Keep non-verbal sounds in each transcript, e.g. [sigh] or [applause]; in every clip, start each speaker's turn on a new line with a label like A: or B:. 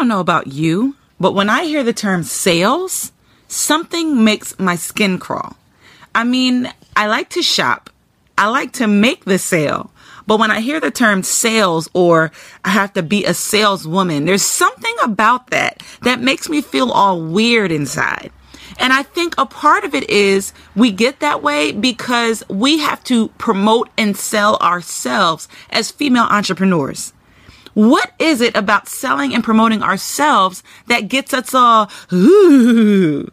A: don't know about you, but when I hear the term sales, something makes my skin crawl. I mean, I like to shop. I like to make the sale. But when I hear the term sales or I have to be a saleswoman, there's something about that that makes me feel all weird inside. And I think a part of it is we get that way because we have to promote and sell ourselves as female entrepreneurs. What is it about selling and promoting ourselves that gets us all, ooh,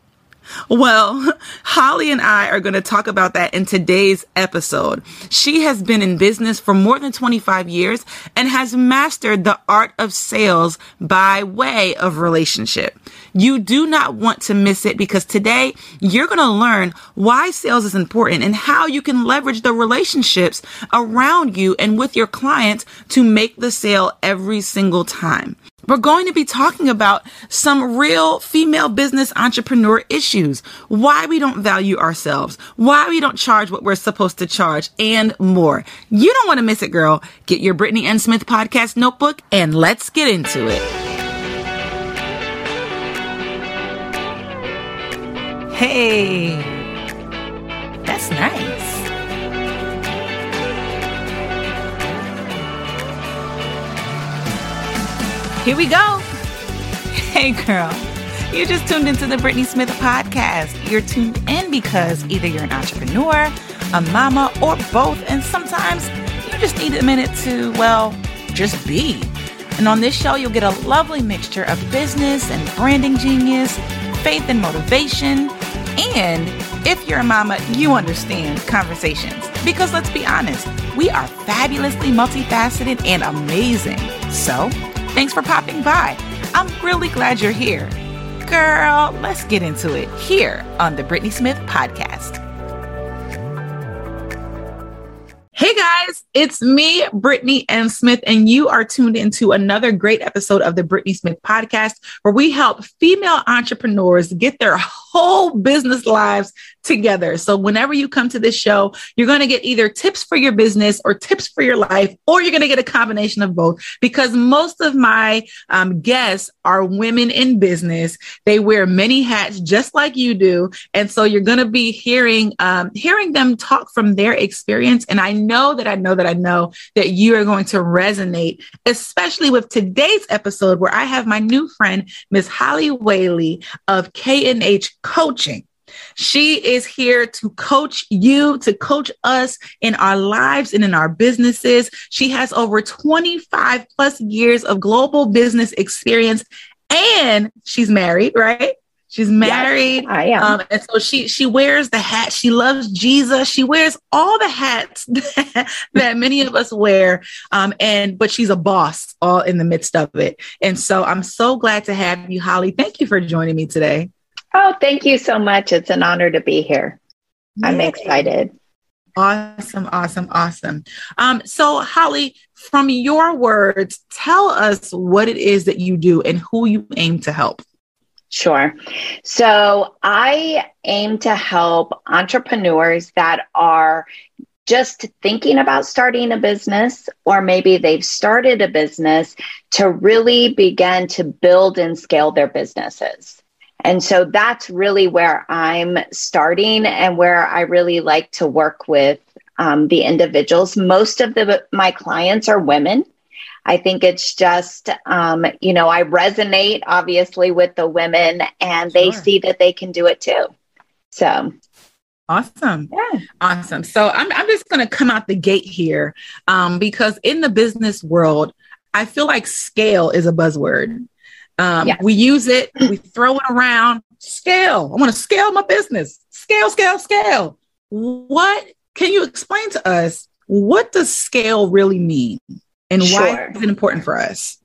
A: well, [laughs] Hollie and I are going to talk about that in today's episode. She has been in business for more than 25 years and has mastered the art of sales by way of relationship. You do not want to miss it because today you're going to learn why sales is important and how you can leverage the relationships around you and with your clients to make the sale every single time. We're going to be talking about some real female business entrepreneur issues, why we don't value ourselves, why we don't charge what we're supposed to charge, and more. You don't want to miss it, girl. Get your Brittnee N. Smith podcast notebook and let's get into it. Hey, that's nice. Here we go. Hey, girl. You just tuned into the Brittnee Smith podcast. You're tuned in because either you're an entrepreneur, a mama, or both, and sometimes you just need a minute to, well, just be. And on this show, you'll get a lovely mixture of business and branding genius, faith and motivation, and if you're a mama, you understand conversations. Because let's be honest, we are fabulously multifaceted and amazing. So, Thanks for popping by. I'm really glad you're here. Girl, let's get into it here on the Brittnee Smith Podcast. Hey guys, it's me, Brittnee N. Smith, and you are tuned into another great episode of the Brittnee Smith Podcast, where we help female entrepreneurs get their whole business lives together. So whenever you come to this show, you're going to get either tips for your business or tips for your life, or you're going to get a combination of both because most of my um, guests are women in business. They wear many hats just like you do. And so you're going to be hearing, um, hearing them talk from their experience. And I know that I know that I know that you are going to resonate, especially with today's episode where I have my new friend, Miss Hollie Whaley of K&H Coaching. She is here to coach you, to coach us in our lives and in our businesses. She has over 25 plus years of global business experience and she's married, right? She's married.
B: Yes, I am. Um,
A: and so she she wears the hat. She loves Jesus. She wears all the hats that, [laughs] that many of us wear. Um, and but she's a boss all in the midst of it. And so I'm so glad to have you, Hollie. Thank you for joining me today.
B: Oh, thank you so much. It's an honor to be here. Yay. I'm excited.
A: Awesome, awesome, awesome. Um, so, Hollie, from your words, tell us what it is that you do and who you aim to help.
B: Sure. So, I aim to help entrepreneurs that are just thinking about starting a business, or maybe they've started a business to really begin to build and scale their businesses. And so that's really where I'm starting and where I really like to work with um, the individuals. Most of the my clients are women. I think it's just, um, you know, I resonate obviously with the women and sure. they see that they can do it too. So
A: Awesome. Yeah. Awesome. So I'm, I'm just going to come out the gate here um, because in the business world, I feel like scale is a buzzword. Um. We use it, we throw it around. Scale. I want to scale my business. Scale, scale, scale. What can you explain to us? What does scale really mean, and sure. why is it important for us?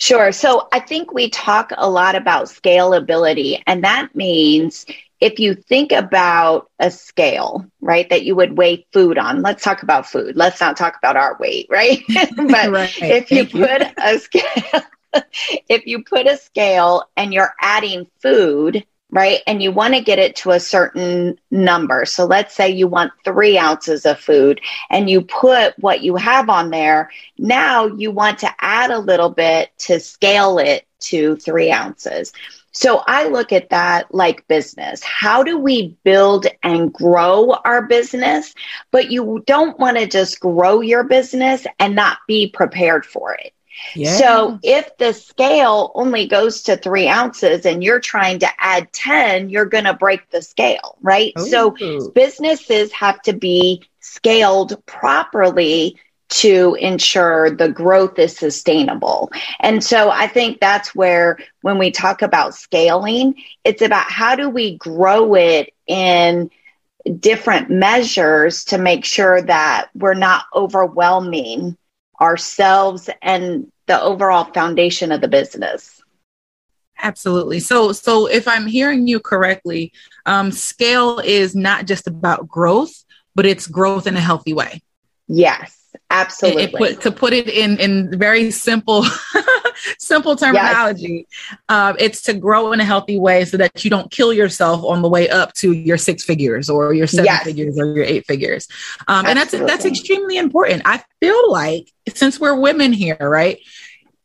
B: Sure. So I think we talk a lot about scalability, and that means if you think about a scale, right, that you would weigh food on, let's talk about food. Let's not talk about our weight, right? [laughs] but [laughs] right. if you Thank put you. a scale, [laughs] if you put a scale and you're adding food, right? And you want to get it to a certain number. So let's say you want three ounces of food and you put what you have on there. Now you want to add a little bit to scale it to three ounces. So I look at that like business. How do we build and grow our business? But you don't want to just grow your business and not be prepared for it. Yeah. So if the scale only goes to three ounces and you're trying to add 10, you're going to break the scale, right? Ooh. So oh. businesses have to be scaled properly to ensure the growth is sustainable. And so I think that's where when we talk about scaling, it's about how do we grow it in different measures to make sure that we're not overwhelming ourselves and the overall foundation of the business.
A: Absolutely. So, so if I'm hearing you correctly, um, scale is not just about growth, but it's growth in a healthy way.
B: Yes. Absolutely.
A: It, it put, to put it in in very simple [laughs] simple terminology, yes. uh, it's to grow in a healthy way so that you don't kill yourself on the way up to your six figures or your seven yes. figures or your eight figures. Um, and that's that's extremely important. I feel like since we're women here, right?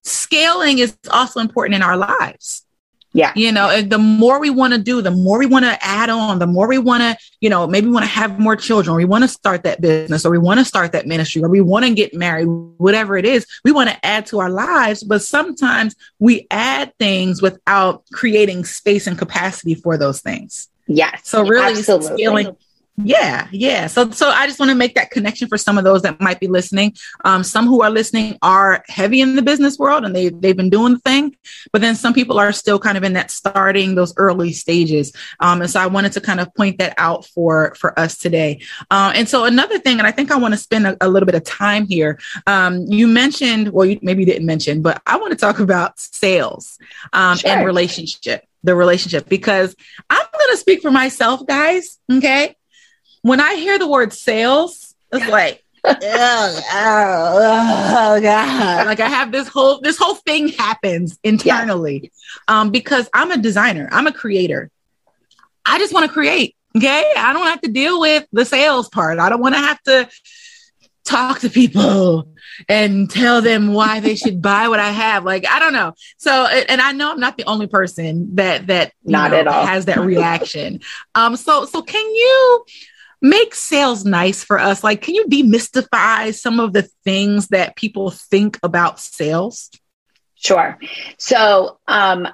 A: Scaling is also important in our lives.
B: Yeah.
A: You know, the more we want to do, the more we want to add on, the more we want to, you know, maybe we want to have more children, or we want to start that business, or we want to start that ministry, or we want to get married, whatever it is, we want to add to our lives. But sometimes we add things without creating space and capacity for those things.
B: Yes.
A: So really absolutely. scaling yeah, yeah. So, so I just want to make that connection for some of those that might be listening. Um, some who are listening are heavy in the business world and they they've been doing the thing, but then some people are still kind of in that starting those early stages. Um, and so I wanted to kind of point that out for for us today. Uh, and so another thing, and I think I want to spend a, a little bit of time here. Um, you mentioned, well, you maybe didn't mention, but I want to talk about sales um, sure. and relationship the relationship because I'm going to speak for myself, guys. Okay when I hear the word sales, it's like, [laughs] oh, oh, oh, god. Like i have this whole this whole thing happens internally. Yeah. um because i'm a designer. I'm a creator. I just want to create okay? I don't have to deal with the sales part. I don't want to have to talk to people and tell them why they should [laughs] buy what i have. Like i don't know. So and i know i'm not the only person that that
B: not know, at all.
A: has that reaction. [laughs] Um so so can you make sales nice for us? Like, can you demystify some of the things that people think about sales?
B: Sure. So, um,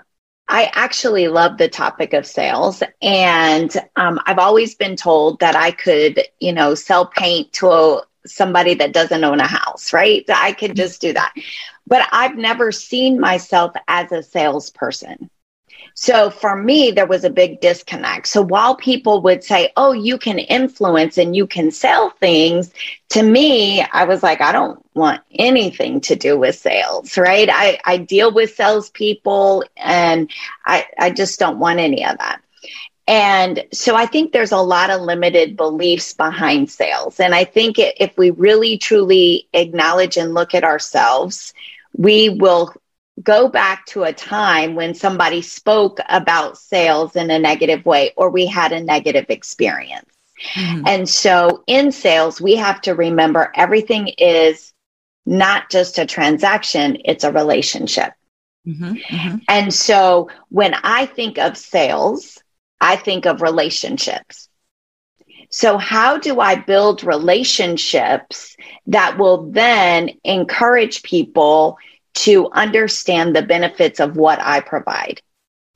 B: I actually love the topic of sales. And um, I've always been told that I could, you know, sell paint to a, somebody that doesn't own a house, right? I could just do that. But I've never seen myself as a salesperson. So for me, there was a big disconnect. So while people would say, oh, you can influence and you can sell things, to me, I was like, I don't want anything to do with sales, right? I, I deal with salespeople and I, I just don't want any of that. And so I think there's a lot of limited beliefs behind sales. And I think if we really truly acknowledge and look at ourselves, we will go back to a time when somebody spoke about sales in a negative way or we had a negative experience. Mm-hmm. And so in sales, we have to remember everything is not just a transaction, it's a relationship. Mm-hmm. Mm-hmm. And so when I think of sales, I think of relationships. So, how do I build relationships that will then encourage people to understand the benefits of what I provide.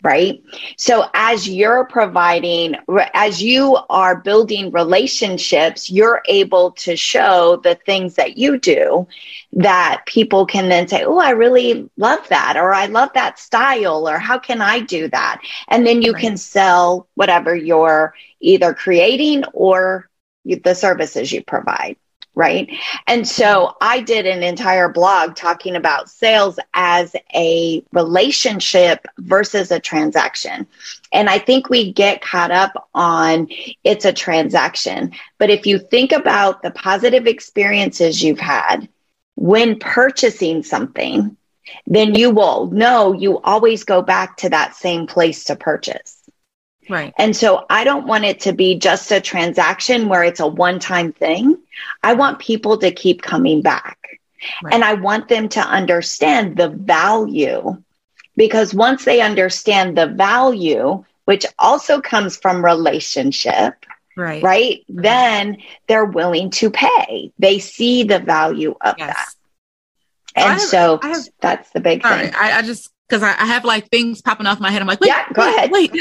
B: Right. So as you're providing, as you are building relationships, you're able to show the things that you do that people can then say, Oh, I really love that, or I love that style, or how can I do that? And then you right. can sell whatever you're either creating or the services you provide right? And so I did an entire blog talking about sales as a relationship versus a transaction. And I think we get caught up on it's a transaction. But if you think about the positive experiences you've had when purchasing something, then you will know you always go back to that same place to purchase
A: Right.
B: And so I don't want it to be just a transaction where it's a one time thing. I want people to keep coming back. Right. And I want them to understand the value because once they understand the value, which also comes from relationship,
A: right?
B: Right, then they're willing to pay. They see the value of yes. that. And have, so have, that's the big thing.
A: I, I just because I, I, have like things popping off my head. I'm like, wait,
B: yeah, go
A: wait,
B: ahead.
A: Wait. [laughs]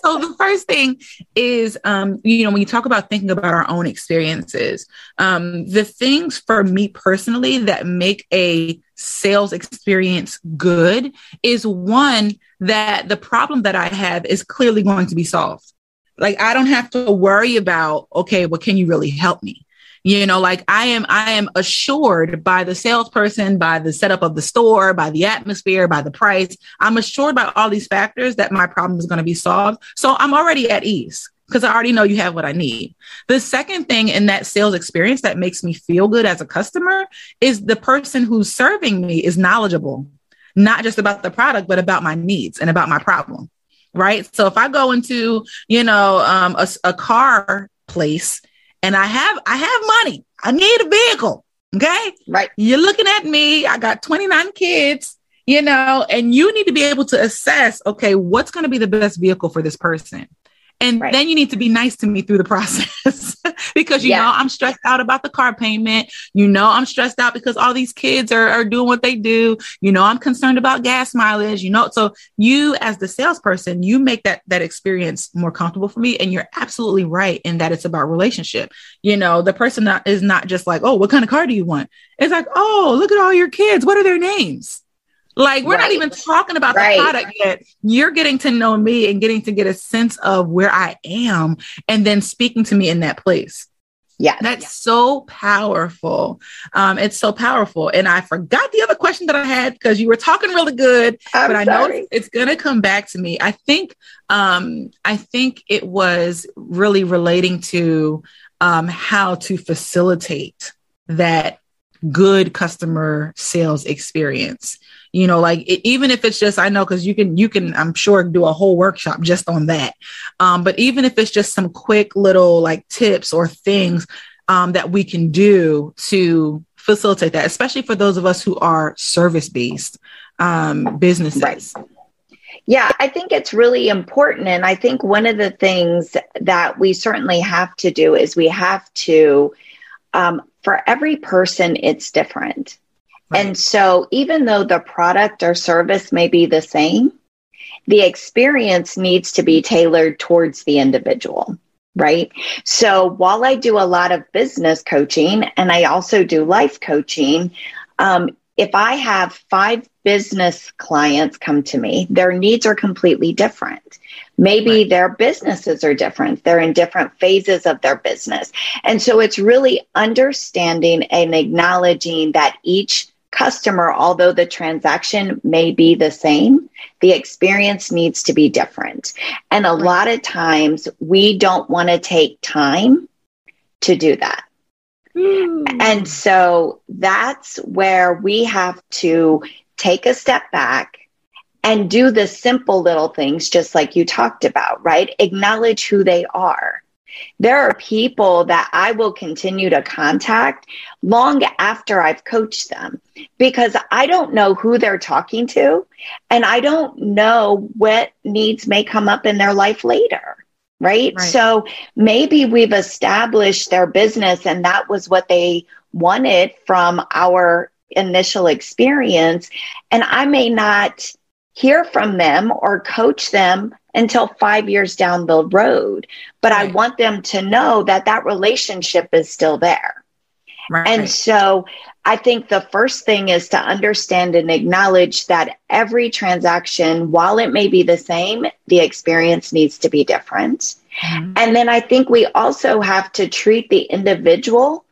A: so the first thing is, um, you know, when you talk about thinking about our own experiences, um, the things for me personally that make a sales experience good is one that the problem that I have is clearly going to be solved. Like I don't have to worry about, okay, well, can you really help me? You know like i am i am assured by the salesperson by the setup of the store by the atmosphere by the price i'm assured by all these factors that my problem is going to be solved. So i'm already at ease because i already know you have what i need. The second thing in that sales experience that makes me feel good as a customer is the person who's serving me is knowledgeable not just about the product but about my needs and about my problem right? So if i go into you know um, a, a car place and I have I have money. I need a vehicle. Okay.
B: Right.
A: You're looking at me. I got 29 kids, you know, and you need to be able to assess, okay, what's going to be the best vehicle for this person? And right. then you need to be nice to me through the [laughs] process [laughs] because you yeah. know I'm stressed out about the car payment. You know I'm stressed out because all these kids are, are doing what they do. You know I'm concerned about gas mileage. You know, so you as the salesperson, you make that that experience more comfortable for me. And you're absolutely right in that it's about relationship. You know, the person that is not just like, oh, what kind of car do you want? It's like, oh, look at all your kids. What are their names? Like we're right. not even talking about right. the product yet. You're getting to know me and getting to get a sense of where I am and then speaking to me in that place.
B: Yeah.
A: That's so powerful. Um, it's so powerful. And I forgot the other question that I had because you were talking really good,
B: I'm
A: but I
B: sorry.
A: know it's gonna come back to me. I think um I think it was really relating to um how to facilitate that good customer sales experience you know like it, even if it's just i know because you can you can i'm sure do a whole workshop just on that um, but even if it's just some quick little like tips or things um, that we can do to facilitate that especially for those of us who are service based um, businesses
B: right. Yeah, I think it's really important. And I think one of the things that we certainly have to do is we have to, um, for every person, it's different. And so, even though the product or service may be the same, the experience needs to be tailored towards the individual, right? So, while I do a lot of business coaching and I also do life coaching, um, if I have five business clients come to me, their needs are completely different. Maybe right. their businesses are different. They're in different phases of their business. And so it's really understanding and acknowledging that each customer, although the transaction may be the same, the experience needs to be different. And a lot of times we don't want to take time to do that. Mm. And so that's where we have to take a step back and do the simple little things, just like you talked about, right? Acknowledge who they are. There are people that I will continue to contact long after I've coached them because I don't know who they're talking to and I don't know what needs may come up in their life later. Right? right. So maybe we've established their business and that was what they wanted from our initial experience. And I may not hear from them or coach them until five years down the road. But right. I want them to know that that relationship is still there. Right. And so I think the first thing is to understand and acknowledge that every transaction, while it may be the same, the experience needs to be different. Mm-hmm. And then I think we also have to treat the individual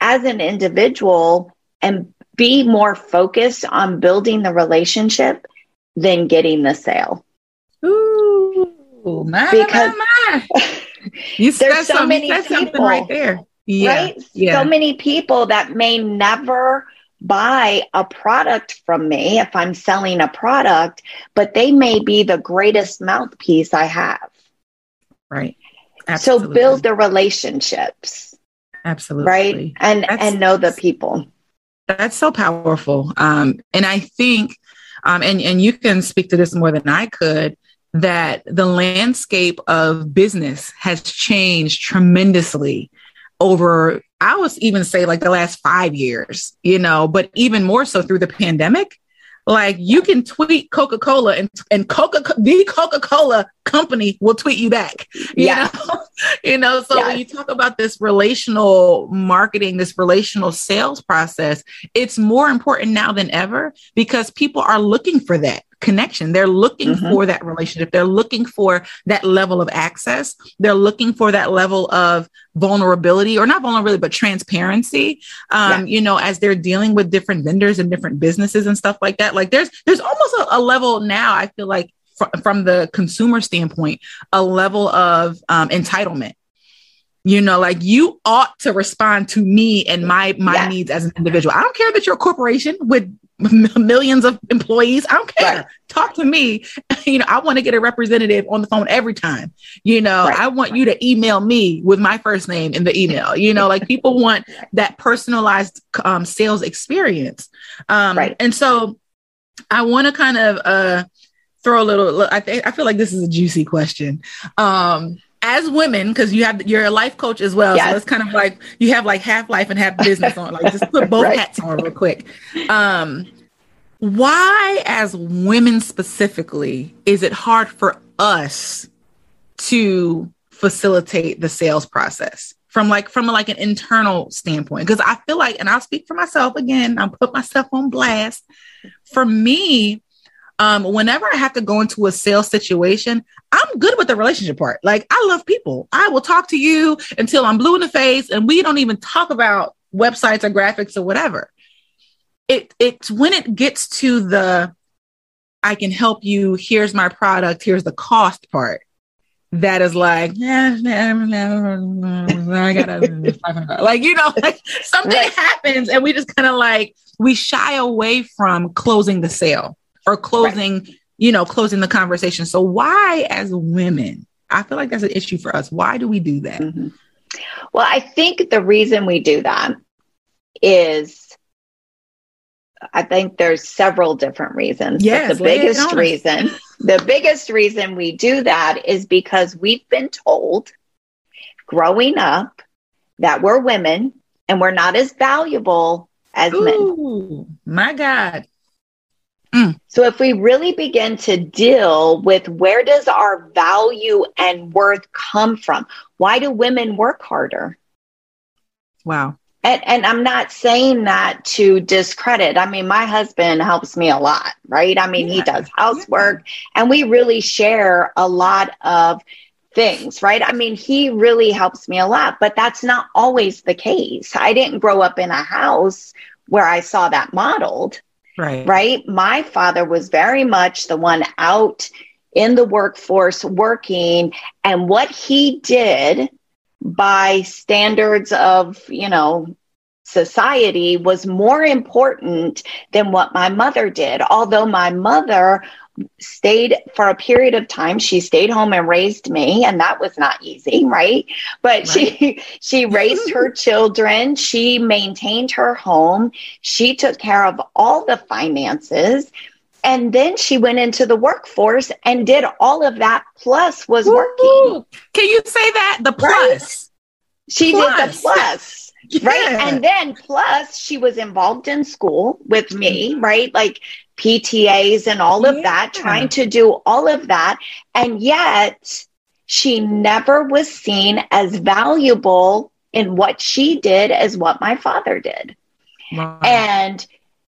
B: as an individual and be more focused on building the relationship than getting the sale.
A: Ooh, my, because my, my. [laughs]
B: you there's so many people
A: right there. Yeah,
B: right? Yeah. So many people that may never buy a product from me if I'm selling a product, but they may be the greatest mouthpiece I have.
A: Right.
B: Absolutely. So build the relationships.
A: Absolutely.
B: Right. And that's, and know the people.
A: That's so powerful. Um, and I think, um, and, and you can speak to this more than I could, that the landscape of business has changed tremendously over, I would even say like the last five years, you know, but even more so through the pandemic like you can tweet Coca Cola and and Coca the Coca Cola company will tweet you back. [laughs] You yeah. know, [laughs] you know. So when you talk about this relational marketing, this relational sales process, it's more important now than ever because people are looking for that connection. They're looking mm-hmm. for that relationship. They're looking for that level of access. They're looking for that level of vulnerability or not vulnerability, but transparency. Um, yeah. you know, as they're dealing with different vendors and different businesses and stuff like that. Like there's, there's almost a, a level now, I feel like fr- from the consumer standpoint, a level of um, entitlement you know like you ought to respond to me and my my yeah. needs as an individual i don't care that you're a corporation with millions of employees. I don't care. Right. Talk to me. [laughs] You know, I want to get a representative on the phone every time. You know, right. I want you to email me with my first name in the email. You know, like people [laughs] want that personalized um, sales experience. Um, right. And so I want to kind of uh, throw a little, I, th- I feel like this is a juicy question. Um, as women, because you have you're a life coach as well. Yes. So it's kind of like you have like half life and half business on. Like just put [laughs] both right. hats on real quick. Um, why, as women specifically, is it hard for us to facilitate the sales process from like from like an internal standpoint? Because I feel like, and I'll speak for myself again. I'll put myself on blast. For me, um, whenever I have to go into a sales situation, I'm good with the relationship part. Like I love people. I will talk to you until I'm blue in the face and we don't even talk about websites or graphics or whatever. It it's when it gets to the I can help you, here's my product, here's the cost part. That is like, yeah, [laughs] I gotta like, you know, [laughs] like something right. happens and we just kind of like we shy away from closing the sale or closing right you know, closing the conversation. So why as women? I feel like that's an issue for us. Why do we do that? Mm-hmm.
B: Well, I think the reason we do that is I think there's several different reasons.
A: Yes,
B: but the biggest reason, the biggest reason we do that is because we've been told growing up that we're women and we're not as valuable as Ooh,
A: men. My God.
B: Mm. So if we really begin to deal with where does our value and worth come from? Why do women work harder?
A: Wow.
B: And, and I'm not saying that to discredit. I mean, my husband helps me a lot, right? I mean, yeah. he does housework yeah. and we really share a lot of things, right? I mean, he really helps me a lot, but that's not always the case. I didn't grow up in a house where I saw that modeled.
A: Right.
B: Right. My father was very much the one out in the workforce working. And what he did by standards of, you know, society was more important than what my mother did. Although my mother stayed for a period of time she stayed home and raised me and that was not easy right but right. she [laughs] she raised her [laughs] children she maintained her home she took care of all the finances and then she went into the workforce and did all of that plus was Ooh. working
A: can you say that the plus right?
B: she plus. did the plus yeah. [laughs] right and then plus she was involved in school with me mm-hmm. right like PTAs and all of yeah. that, trying to do all of that. And yet she never was seen as valuable in what she did as what my father did. Wow. And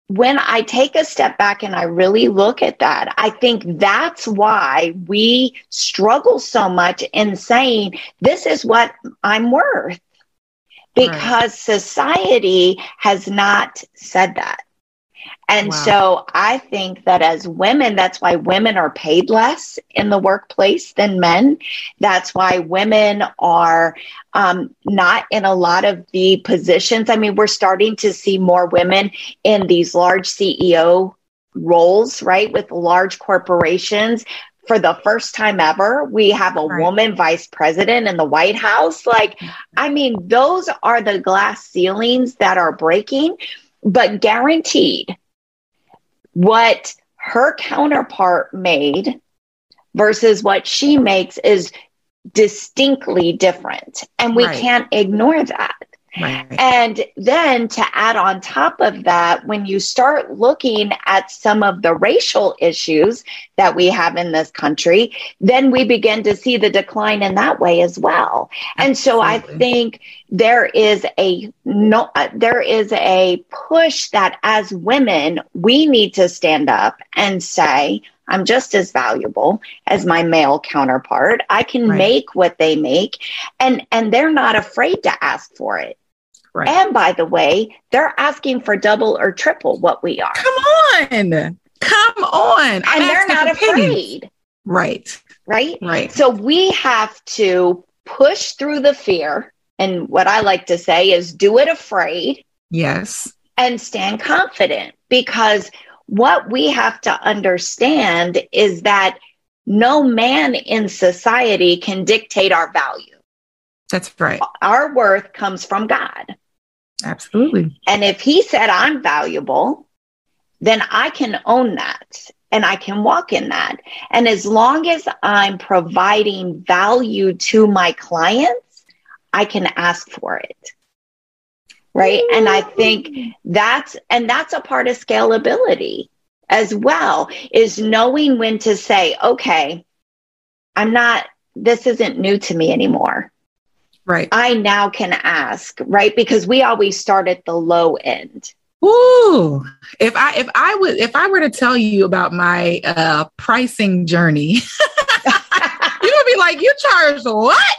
B: when I take a step back and I really look at that, I think that's why we struggle so much in saying, this is what I'm worth. Because right. society has not said that. And wow. so I think that as women, that's why women are paid less in the workplace than men. That's why women are um, not in a lot of the positions. I mean, we're starting to see more women in these large CEO roles, right, with large corporations. for the first time ever, we have a right. woman vice president in the White House. Like, I mean, those are the glass ceilings that are breaking, but guaranteed what her counterpart made versus what she makes is distinctly different. And we right. can't ignore that. Right. And then to add on top of that, when you start looking at some of the racial issues that we have in this country, then we begin to see the decline in that way as well. And so I think there is a no, there is a push that as women, we need to stand up and say, I'm just as valuable as my male counterpart. I can right. make what they make and and they're not afraid to ask for it. Right. And by the way, they're asking for double or triple what we are.
A: Come on. Come on.
B: I'm and they're not afraid.
A: Right.
B: Right.
A: Right.
B: So we have to push through the fear. And what I like to say is do it afraid.
A: Yes.
B: And stand confident because what we have to understand is that no man in society can dictate our value.
A: That's right.
B: Our worth comes from God.
A: Absolutely.
B: And if he said I'm valuable, then I can own that and I can walk in that. And as long as I'm providing value to my clients, I can ask for it. Right. Ooh. And I think that's, and that's a part of scalability as well is knowing when to say, okay, I'm not, this isn't new to me anymore.
A: Right.
B: I now can ask, right? Because we always start at the low end.
A: Ooh, if I if I would if I were to tell you about my uh pricing journey, [laughs] you would be like, you charge what?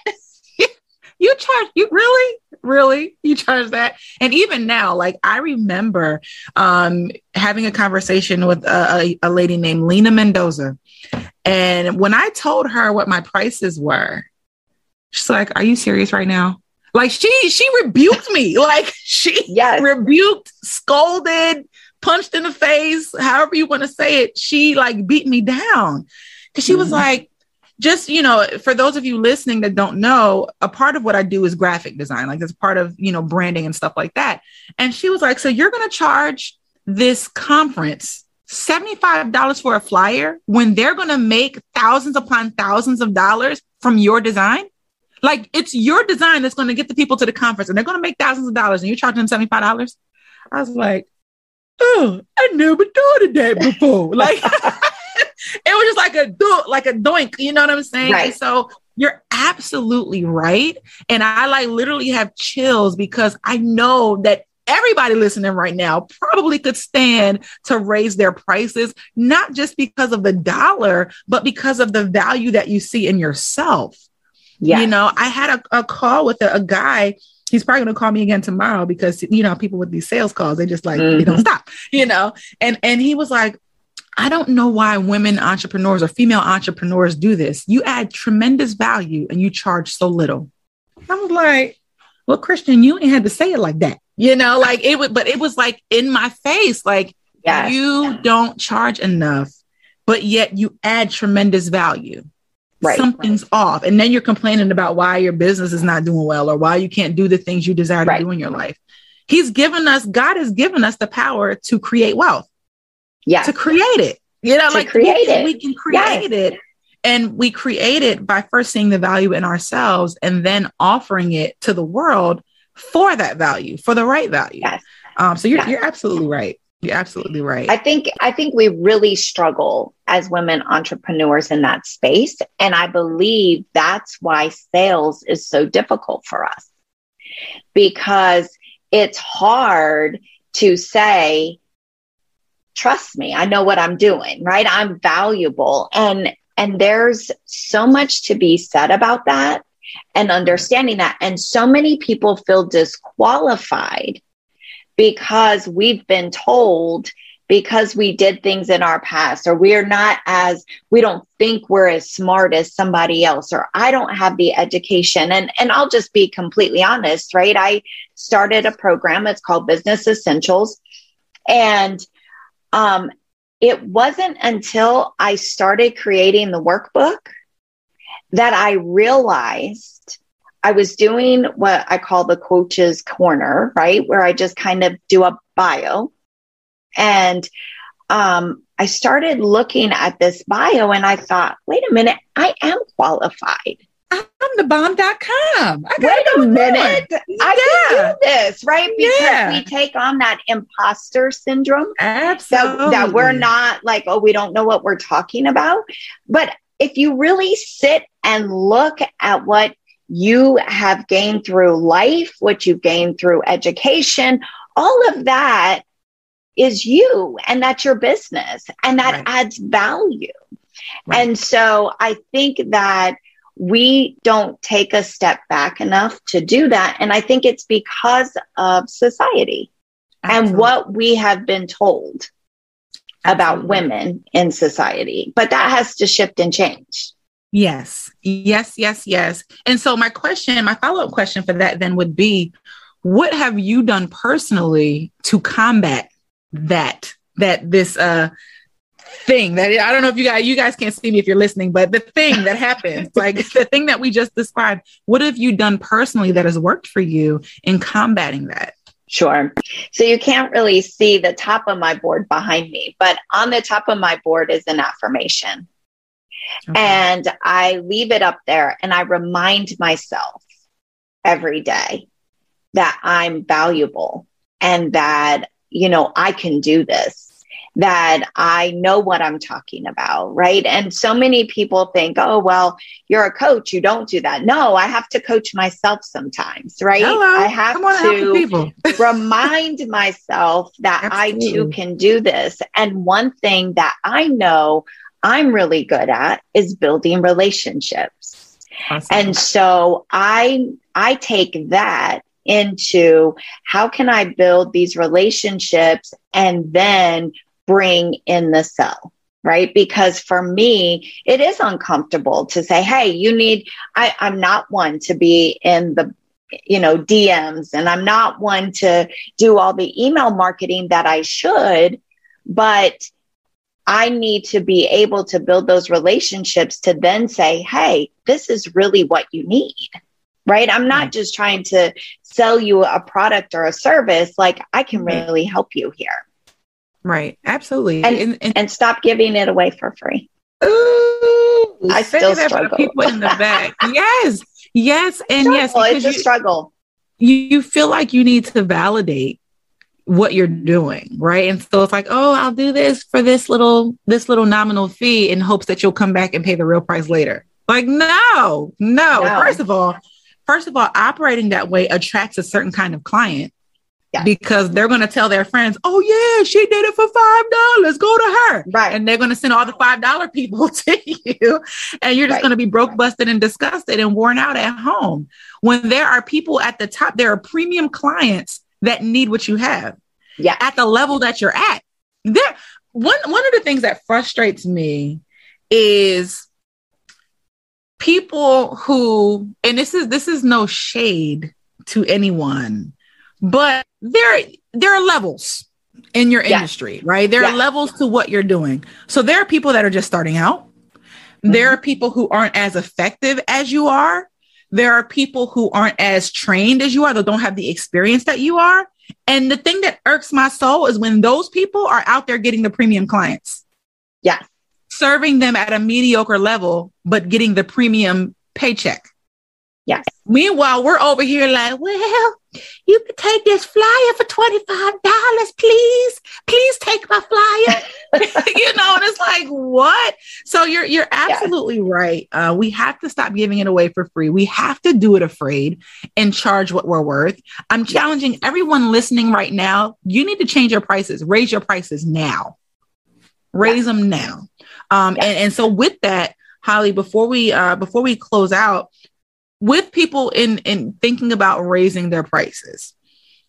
A: [laughs] you charge you really really you charge that and even now like i remember um having a conversation with a, a, a lady named lena mendoza and when i told her what my prices were She's like, "Are you serious right now?" Like she she rebuked me. [laughs] Like she yes. rebuked, scolded, punched in the face, however you want to say it. She like beat me down because she mm-hmm. was like, just you know, for those of you listening that don't know, a part of what I do is graphic design. Like it's part of you know branding and stuff like that. And she was like, "So you're going to charge this conference?" $75 for a flyer when they're going to make thousands upon thousands of dollars from your design? Like it's your design that's going to get the people to the conference and they're going to make thousands of dollars and you're charging them $75. I was like, oh, I never thought of that before. [laughs] like [laughs] it was just like a do like a doink, you know what I'm saying? Right. So you're absolutely right. And I like literally have chills because I know that everybody listening right now probably could stand to raise their prices, not just because of the dollar, but because of the value that you see in yourself. Yeah. You know, I had a, a call with a, a guy he's probably going to call me again tomorrow because you know people with these sales calls they just like mm-hmm. they don't mm-hmm. stop you know and and he was like i don't know why women entrepreneurs or female entrepreneurs do this you add tremendous value and you charge so little i was like well christian you ain't had to say it like that you know like it would but it was like in my face like yes. you don't charge enough but yet you add tremendous value Right, something's right. off. And then you're complaining about why your business is not doing well or why you can't do the things you desire to right. do in your life. He's given us, God has given us the power to create wealth.
B: Yeah.
A: To create it. You know,
B: to
A: like
B: create
A: we,
B: it.
A: we can create yes. it. And we create it by first seeing the value in ourselves and then offering it to the world for that value, for the right value. Yes. Um, so you're, yes. you're absolutely right. You're absolutely right.
B: I think I think we really struggle as women entrepreneurs in that space and I believe that's why sales is so difficult for us. Because it's hard to say trust me, I know what I'm doing, right? I'm valuable and and there's so much to be said about that and understanding that and so many people feel disqualified because we've been told because we did things in our past or we're not as we don't think we're as smart as somebody else or I don't have the education. And and I'll just be completely honest right? I started a program it's called Business Essentials. And um it wasn't until I started creating the workbook that I realized I was doing what I call the coach's corner, right? Where I just kind of do a bio. And um, I started looking at this bio and I thought, wait a minute, I am qualified.
A: I'm the bomb.com. I
B: Wait a minute. I can do this, right? Because yeah. we take on that imposter syndrome.
A: Absolutely.
B: That, that we're not like, oh, we don't know what we're talking about. But if you really sit and look at what you have gained through life, what you've gained through education, all of that is you and that's your business and that right. adds value. Right. And so I think that we don't take a step back enough to do that. And I think it's because of society Absolutely. and what we have been told Absolutely. about women in society. But that has to shift and change.
A: Yes, yes, yes, yes. And so, my question, my follow up question for that then would be what have you done personally to combat that? That this uh thing that I don't know if you guys you guys can't see me if you're listening, but the thing that happens, [laughs] like the thing that we just described, what have you done personally that has worked for you in combating that?
B: Sure. So you can't really see the top of my board behind me, but on the top of my board is an affirmation. Okay. And I leave it up there and I remind myself every day that I'm valuable and that, you know, I can do this that I know what I'm talking about, right? And so many people think, oh, well, you're a coach, you don't do that. No, I have to coach myself sometimes, right?
A: Hello.
B: I have to [laughs] remind myself that Absolutely. I too can do this. And one thing that I know I'm really good at is building relationships. Awesome. And so I I take that into how can I build these relationships and then bring in the sell right because for me it is uncomfortable to say hey you need I, i'm not one to be in the you know dms and i'm not one to do all the email marketing that i should but i need to be able to build those relationships to then say hey this is really what you need right i'm not just trying to sell you a product or a service like i can really help you here
A: Right. Absolutely.
B: And, and, and, and stop giving it away for free.
A: Ooh, I still struggle. people in the back. [laughs] yes. Yes. And
B: struggle.
A: yes.
B: It's a you, struggle.
A: You, you feel like you need to validate what you're doing right and so it's like oh i'll do this for this little this little nominal fee in hopes that you'll come back and pay the real price later like no no, no. first of all first of all operating that way attracts a certain kind of client yeah. Because they're going to tell their friends, oh, yeah, she did it for $5. Go to her.
B: Right.
A: And they're going to send all the $5 people [laughs] to you. And you're just right. going to be broke, busted, and disgusted and worn out at home. When there are people at the top, there are premium clients that need what you have.
B: Yeah.
A: At the level that you're at. There, one, one of the things that frustrates me is people who, and this is this is no shade to anyone but there there are levels in your industry, right? There are levels to what you're doing. So there are people that are just starting out. Mm-hmm. There are people who aren't as effective as you are. There are people who aren't as trained as you are, that don't have the experience that you are. And the thing that irks my soul is when those people are out there getting the premium clients.
B: Yeah.
A: Serving them at a mediocre level, but getting the premium paycheck.
B: Yes.
A: Meanwhile, we're over here like, well, you could take this flyer for $25, please. Please take my flyer. [laughs] you know, and it's like, what? So you're you're absolutely right. Uh, we have to stop giving it away for free. We have to do it afraid and charge what we're worth. I'm challenging everyone listening right now. You need to change your prices, raise your prices now. Raise them now. Um, and, and so with that, Hollie, before we uh, before we close out, with people in in thinking about raising their prices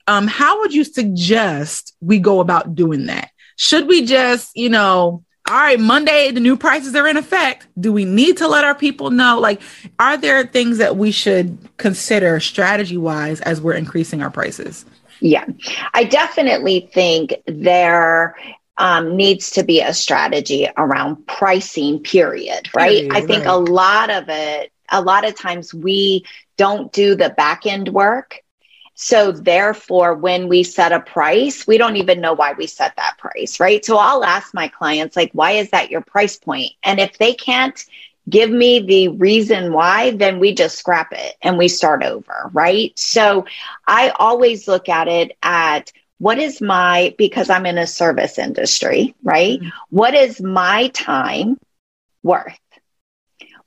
A: um how would you suggest we go about doing that should we just you know all right monday the new prices are in effect do we need to let our people know like are there things that we should consider strategy wise as we're increasing our prices
B: yeah i definitely think there um, needs to be a strategy around pricing, period, right? I think right. a lot of it, a lot of times we don't do the back end work. So therefore, when we set a price, we don't even know why we set that price, right? So I'll ask my clients, like, why is that your price point? And if they can't give me the reason why, then we just scrap it and we start over, right? So I always look at it at what is my, because I'm in a service industry, right? Mm-hmm. What is my time worth?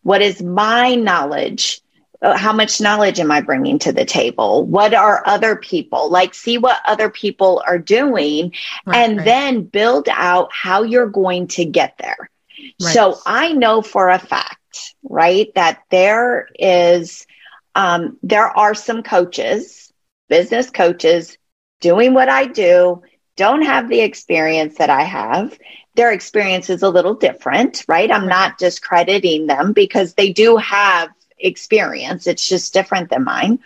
B: What is my knowledge? Uh, how much knowledge am I bringing to the table? What are other people like? See what other people are doing right, and right. then build out how you're going to get there. Right. So I know for a fact, right, that there is, um, there are some coaches, business coaches doing what I do, don't have the experience that I have. Their experience is a little different, right? I'm not discrediting them because they do have experience. It's just different than mine.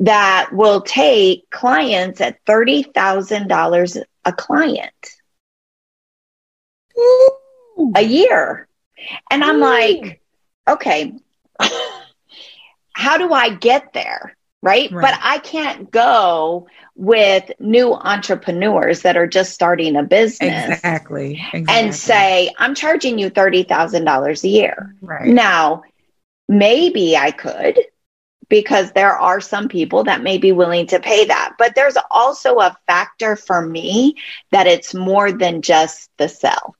B: That will take clients at $30,000 a client Ooh. a year. And I'm Ooh. like, okay, [laughs] how do I get there? Right? right? But I can't go with new entrepreneurs that are just starting a business.
A: Exactly. exactly.
B: And say, I'm charging you $30,000 a year. Right. Now, maybe I could because there are some people that may be willing to pay that. But there's also a factor for me that it's more than just the sell.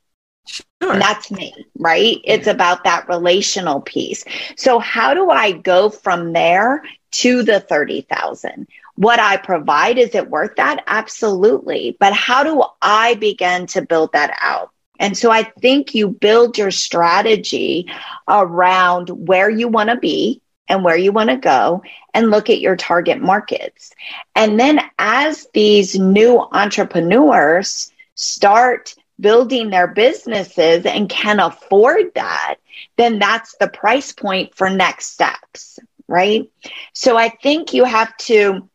B: Sure. That's me, right? It's about that relational piece. So how do I go from there to the 30,000? What I provide, is it worth that? Absolutely. But how do I begin to build that out? And so I think you build your strategy around where you want to be and where you want to go and look at your target markets. And then as these new entrepreneurs start building their businesses and can afford that, then that's the price point for next steps, right? So I think you have to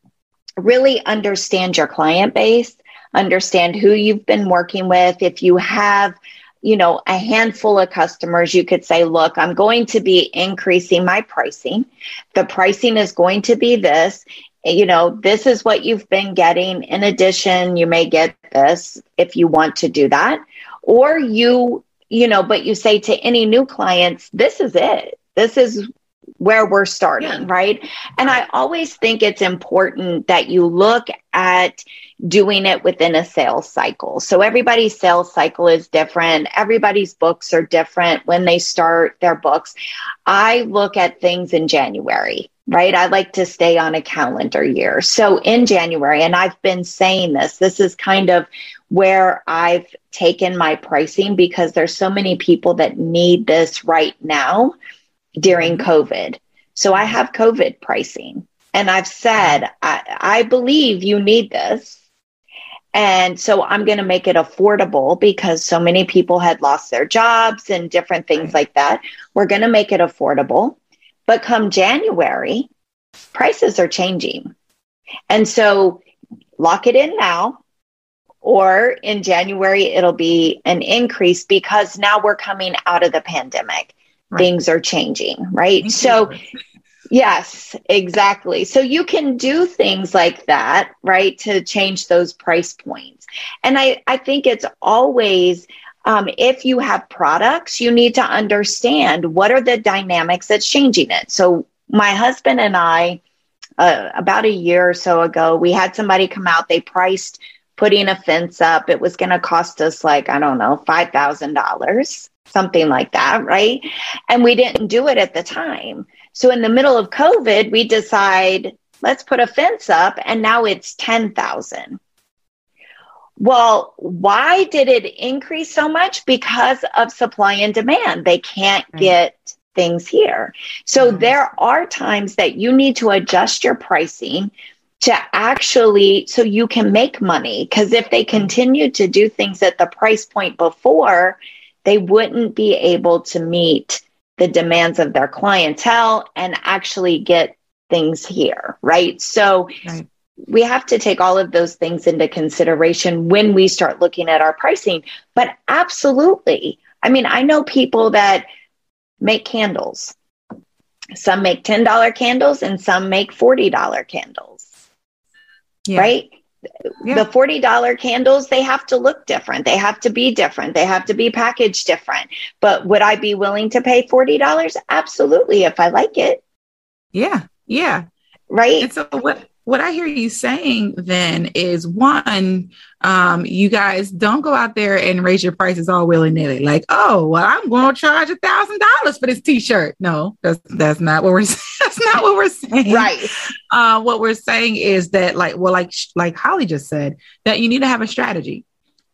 B: really understand your client base, understand who you've been working with. If you have, you know, a handful of customers, you could say, look, I'm going to be increasing my pricing. The pricing is going to be this. You know, this is what you've been getting. In addition, you may get this if you want to do that. Or you, you know, but you say to any new clients, this is it. This is where we're starting, yeah. right? And I always think it's important that you look at doing it within a sales cycle. So everybody's sales cycle is different. Everybody's books are different when they start their books. I look at things in January, right? I like to stay on a calendar year. So in January, and I've been saying this, this is kind of where I've taken my pricing because there's so many people that need this right now during mm-hmm. COVID. So I have COVID pricing. And I've said, I, I believe you need this. And so I'm going to make it affordable because so many people had lost their jobs and different things like that. We're going to make it affordable. But come January, prices are changing. And so lock it in now. Or in January, it'll be an increase because now we're coming out of the pandemic right. things are changing, right? Thank so, you. yes, exactly. So you can do things like that, right, to change those price points. And I, I think it's always, um, if you have products, you need to understand what are the dynamics that's changing it. So my husband and I, uh, about a year or so ago, we had somebody come out. They priced putting a fence up. It was going to cost us like, I don't know, $5,000 something like that, right? And we didn't do it at the time. So in the middle of COVID, we decide, let's put a fence up and now it's 10,000. Well, why did it increase so much? Because of supply and demand. They can't right. get things here. So mm-hmm. there are times that you need to adjust your pricing to actually so you can make money because if they continue to do things at the price point before they wouldn't be able to meet the demands of their clientele and actually get things here, right? So right. We have to take all of those things into consideration when we start looking at our pricing. But absolutely. I mean, I know people that make candles. Some make $10 candles and some make $40 candles. Yeah. Right? Yeah. The $40 candles, they have to look different. They have to be different. They have to be packaged different. But would I be willing to pay $40? Absolutely, if I like it.
A: Yeah. Yeah.
B: Right.
A: And so what I hear you saying then is one, um, you guys don't go out there and raise your prices all willy nilly. Like, oh, well, I'm going to charge a thousand dollars for this T-shirt. No, that's that's not what we're [laughs] that's not what we're saying.
B: Right.
A: Uh, what we're saying is that, like, well, like like Hollie just said, that you need to have a strategy.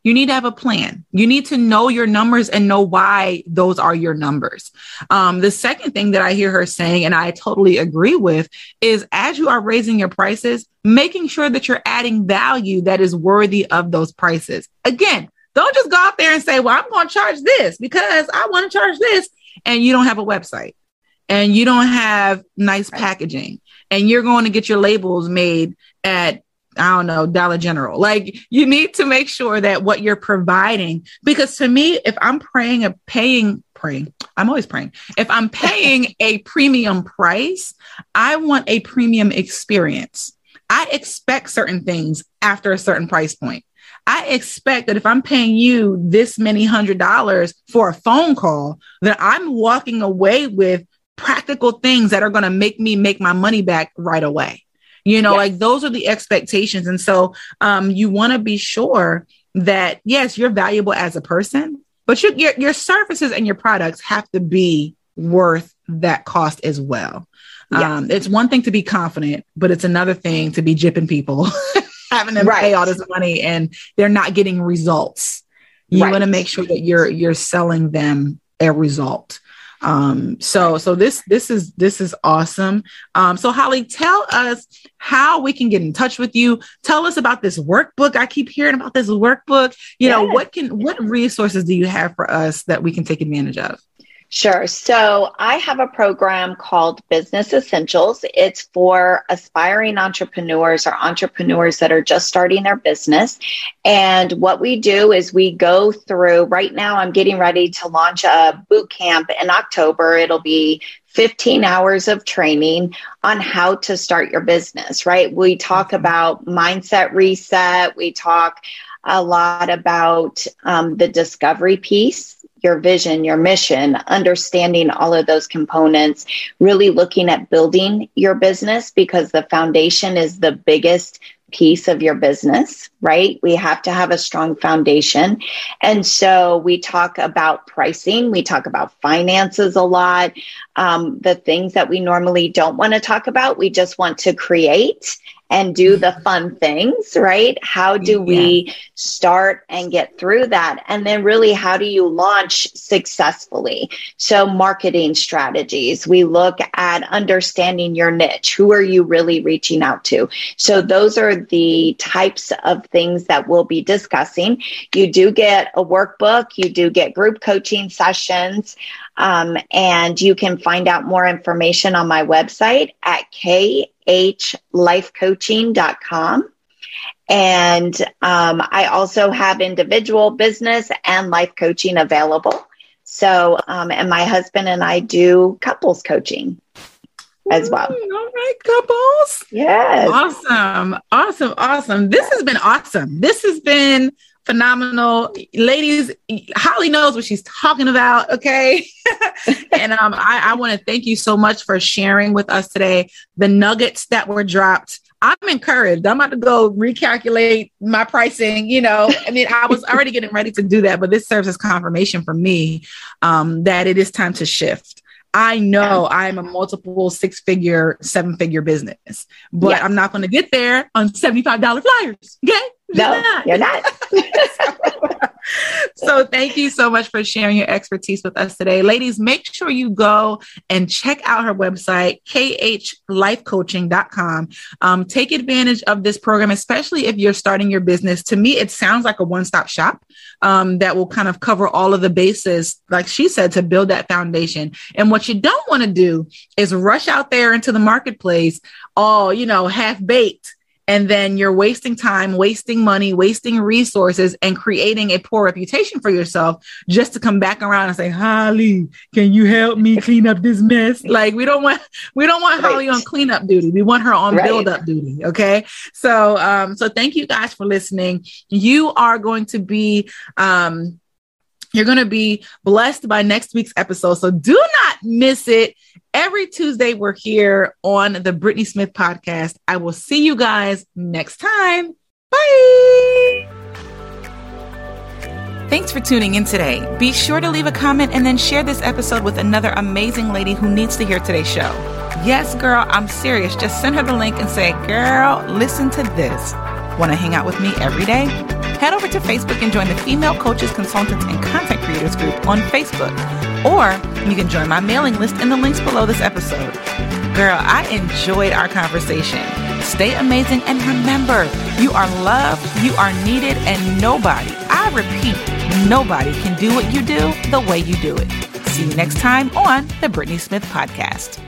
A: You need to have a plan. You need to know your numbers and know why those are your numbers. Um, the second thing that I hear her saying, and I totally agree with, is as you are raising your prices, making sure that you're adding value that is worthy of those prices. Again, don't just go out there and say, well, I'm going to charge this because I want to charge this. And you don't have a website and you don't have nice packaging and you're going to get your labels made at I don't know, Dollar General. Like you need to make sure that what you're providing, because to me, if I'm praying a paying, praying, I'm always praying. If I'm paying [laughs] a premium price, I want a premium experience. I expect certain things after a certain price point. I expect that if I'm paying you this many hundred dollars for a phone call, that I'm walking away with practical things that are going to make me make my money back right away. You know, yes. like those are the expectations. And so um, you want to be sure that, yes, you're valuable as a person, but your, your, your services and your products have to be worth that cost as well. Yes. Um, it's one thing to be confident, but it's another thing to be jipping people, [laughs] having them right. pay all this money and they're not getting results. You right. want to make sure that you're you're selling them a result. Um, so so this this is this is awesome. Um, so Hollie, tell us how we can get in touch with you. Tell us about this workbook. I keep hearing about this workbook. You yes. know, what can what resources do you have for us that we can take advantage of?
B: Sure. So I have a program called Business Essentials. It's for aspiring entrepreneurs or entrepreneurs that are just starting their business. And what we do is we go through, right now, I'm getting ready to launch a boot camp in October. It'll be 15 hours of training on how to start your business, right? We talk mm-hmm. about mindset reset. We talk a lot about um, the discovery piece your vision, your mission, understanding all of those components, really looking at building your business because the foundation is the biggest piece of your business, right? We have to have a strong foundation. And so we talk about pricing, we talk about finances a lot, um, the things that we normally don't want to talk about, we just want to create and do the mm-hmm. fun things, right? How do we start and get through that? And then, really, how do you launch successfully? So, marketing strategies, we look at understanding your niche. Who are you really reaching out to? So, those are the types of things that we'll be discussing. You do get a workbook, you do get group coaching sessions. Um, and you can find out more information on my website at khlifecoaching.com. And um, I also have individual business and life coaching available. So, um, and my husband and I do couples coaching as well.
A: all right, couples.
B: Yes.
A: Awesome. Awesome. Awesome. This has been awesome. This has been phenomenal. Ladies, Hollie knows what she's talking about. Okay. [laughs] and um, I, I want to thank you so much for sharing with us today the nuggets that were dropped. I'm encouraged. I'm about to go recalculate my pricing. You know, I mean, I was already getting ready to do that, but this serves as confirmation for me um, that it is time to shift. I know I'm a multiple six figure, seven figure business, but yes. I'm not going to get there on $75 flyers. Okay.
B: No, you're not. [laughs]
A: so thank you so much for sharing your expertise with us today. Ladies, make sure you go and check out her website, khlifecoaching.com. Um, take advantage of this program, especially if you're starting your business. To me, it sounds like a one-stop shop um, that will kind of cover all of the bases, like she said, to build that foundation. And what you don't want to do is rush out there into the marketplace all, you know, half baked and then you're wasting time, wasting money, wasting resources, and creating a poor reputation for yourself just to come back around and say, Hollie, can you help me clean up this mess? [laughs] Like we don't want we don't want right. Hollie on cleanup duty. We want her on right. build up duty. Okay. So um, so thank you guys for listening. You are going to be um you're going to be blessed by next week's episode. So do not miss it. Every Tuesday, we're here on the Brittnee Smith podcast. I will see you guys next time. Bye. Thanks for tuning in today. Be sure to leave a comment and then share this episode with another amazing lady who needs to hear today's show. Yes, girl, I'm serious. Just send her the link and say, Girl, listen to this. Want to hang out with me every day? Head over to Facebook and join the Female Coaches, Consultants, and Content Creators group on Facebook. Or you can join my mailing list in the links below this episode. Girl, I enjoyed our conversation. Stay amazing and remember, you are loved, you are needed, and nobody, I repeat, nobody can do what you do the way you do it. See you next time on the Brittnee Smith Podcast.